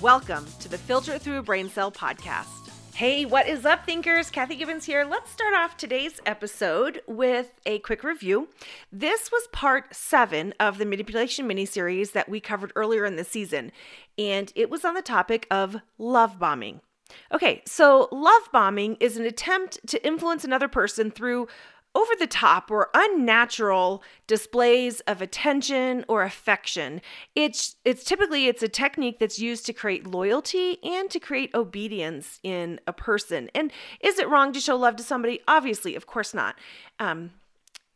Welcome to the Filter Through a Brain Cell podcast. Hey, what is up, thinkers? Kathy Gibbons here. Let's start off today's episode with a quick review. This was part seven of the manipulation mini series that we covered earlier in the season, and it was on the topic of love bombing. Okay, so love bombing is an attempt to influence another person through over the top or unnatural displays of attention or affection. It's it's typically it's a technique that's used to create loyalty and to create obedience in a person. And is it wrong to show love to somebody? Obviously, of course not. Um,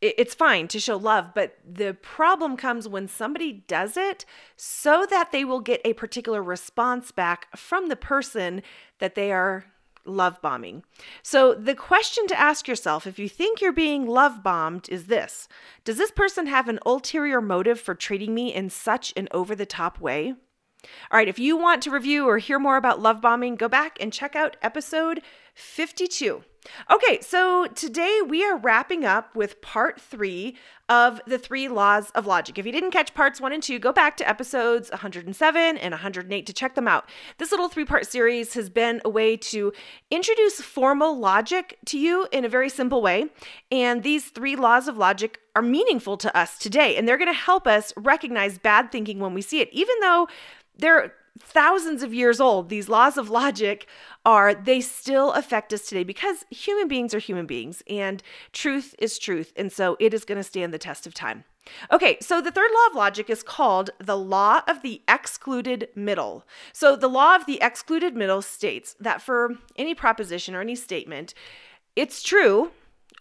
it's fine to show love, but the problem comes when somebody does it so that they will get a particular response back from the person that they are love bombing. So, the question to ask yourself if you think you're being love bombed is this Does this person have an ulterior motive for treating me in such an over the top way? All right, if you want to review or hear more about love bombing, go back and check out episode 52. Okay, so today we are wrapping up with part three of the three laws of logic. If you didn't catch parts one and two, go back to episodes 107 and 108 to check them out. This little three part series has been a way to introduce formal logic to you in a very simple way. And these three laws of logic are meaningful to us today, and they're going to help us recognize bad thinking when we see it, even though they're thousands of years old. These laws of logic are, they still affect us today because human beings are human beings and truth is truth. And so it is going to stand the test of time. Okay, so the third law of logic is called the law of the excluded middle. So the law of the excluded middle states that for any proposition or any statement, it's true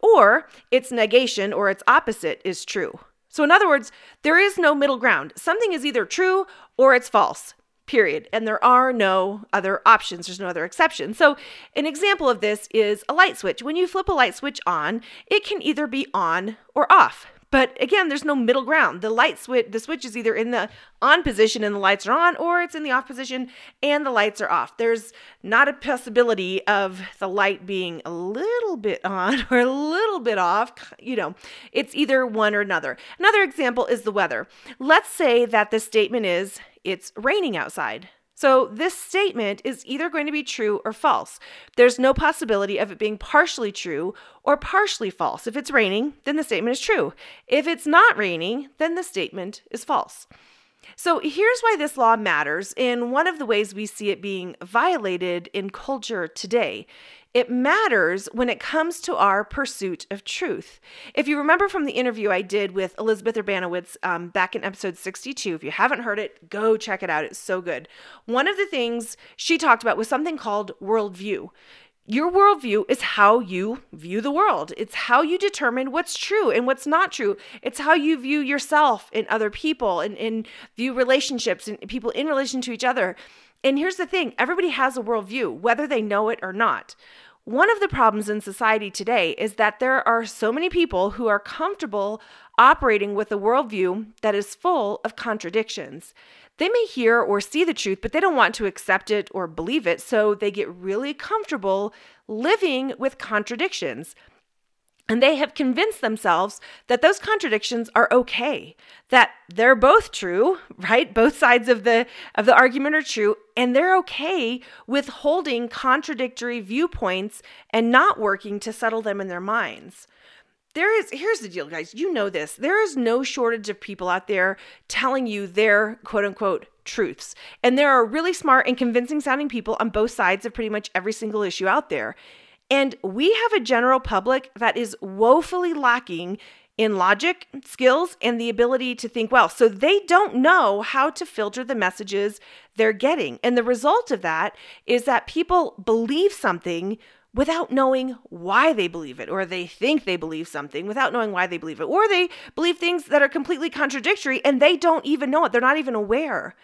or its negation or its opposite is true. So, in other words, there is no middle ground. Something is either true or it's false period. And there are no other options, there's no other exception. So, an example of this is a light switch. When you flip a light switch on, it can either be on or off. But again, there's no middle ground. The light switch, the switch is either in the on position and the lights are on, or it's in the off position and the lights are off. There's not a possibility of the light being a little bit on or a little bit off. You know, it's either one or another. Another example is the weather. Let's say that the statement is it's raining outside. So, this statement is either going to be true or false. There's no possibility of it being partially true or partially false. If it's raining, then the statement is true. If it's not raining, then the statement is false. So, here's why this law matters, in one of the ways we see it being violated in culture today it matters when it comes to our pursuit of truth. If you remember from the interview I did with Elizabeth Urbanowicz um, back in episode 62, if you haven't heard it, go check it out. It's so good. One of the things she talked about was something called worldview. Your worldview is how you view the world. It's how you determine what's true and what's not true. It's how you view yourself and other people and, and view relationships and people in relation to each other. And here's the thing everybody has a worldview, whether they know it or not. One of the problems in society today is that there are so many people who are comfortable operating with a worldview that is full of contradictions. They may hear or see the truth, but they don't want to accept it or believe it, so they get really comfortable living with contradictions. And they have convinced themselves that those contradictions are okay, that they're both true, right? Both sides of the of the argument are true, and they're okay with holding contradictory viewpoints and not working to settle them in their minds. There is here's the deal, guys. You know this. There is no shortage of people out there telling you their quote unquote truths. And there are really smart and convincing sounding people on both sides of pretty much every single issue out there. And we have a general public that is woefully lacking in logic, skills, and the ability to think well. So they don't know how to filter the messages they're getting. And the result of that is that people believe something without knowing why they believe it, or they think they believe something without knowing why they believe it, or they believe things that are completely contradictory and they don't even know it. They're not even aware.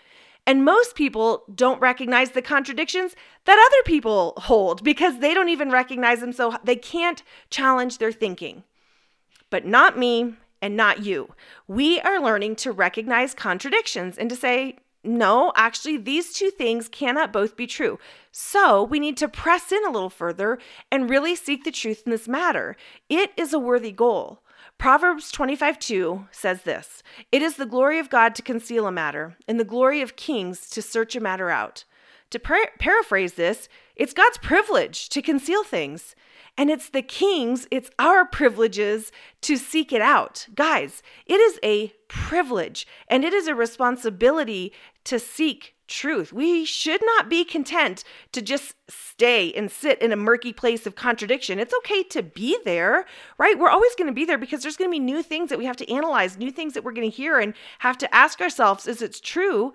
And most people don't recognize the contradictions that other people hold because they don't even recognize them, so they can't challenge their thinking. But not me and not you. We are learning to recognize contradictions and to say, no, actually, these two things cannot both be true. So we need to press in a little further and really seek the truth in this matter. It is a worthy goal. Proverbs 25 2 says this It is the glory of God to conceal a matter, and the glory of kings to search a matter out. To par- paraphrase this, it's God's privilege to conceal things. And it's the king's, it's our privileges to seek it out. Guys, it is a privilege and it is a responsibility to seek truth. We should not be content to just stay and sit in a murky place of contradiction. It's okay to be there, right? We're always going to be there because there's going to be new things that we have to analyze, new things that we're going to hear and have to ask ourselves is it true?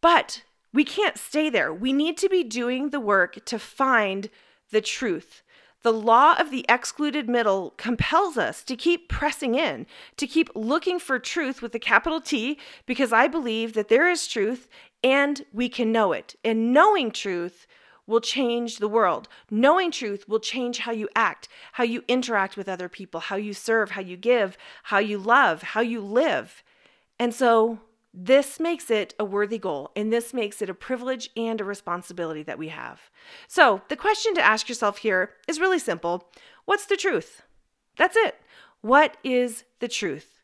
But we can't stay there. We need to be doing the work to find the truth. The law of the excluded middle compels us to keep pressing in, to keep looking for truth with a capital T, because I believe that there is truth and we can know it. And knowing truth will change the world. Knowing truth will change how you act, how you interact with other people, how you serve, how you give, how you love, how you live. And so this makes it a worthy goal, and this makes it a privilege and a responsibility that we have. So, the question to ask yourself here is really simple What's the truth? That's it. What is the truth?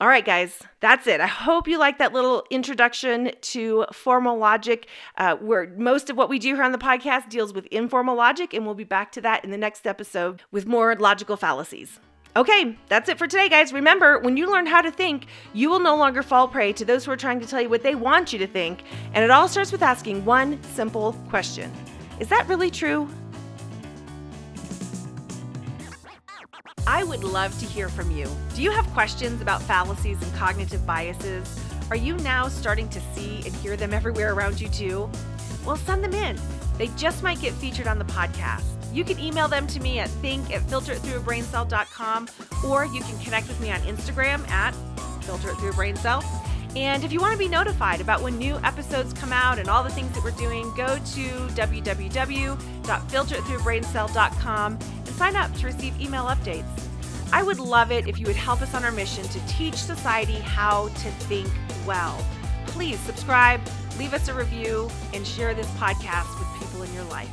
All right, guys, that's it. I hope you like that little introduction to formal logic, uh, where most of what we do here on the podcast deals with informal logic, and we'll be back to that in the next episode with more logical fallacies. Okay, that's it for today, guys. Remember, when you learn how to think, you will no longer fall prey to those who are trying to tell you what they want you to think. And it all starts with asking one simple question Is that really true? I would love to hear from you. Do you have questions about fallacies and cognitive biases? Are you now starting to see and hear them everywhere around you, too? Well, send them in. They just might get featured on the podcast. You can email them to me at think at filteritthroughabraincell.com or you can connect with me on Instagram at filteritthroughabraincell. And if you want to be notified about when new episodes come out and all the things that we're doing, go to www.filteritthroughabraincell.com and sign up to receive email updates. I would love it if you would help us on our mission to teach society how to think well. Please subscribe, leave us a review, and share this podcast with people in your life.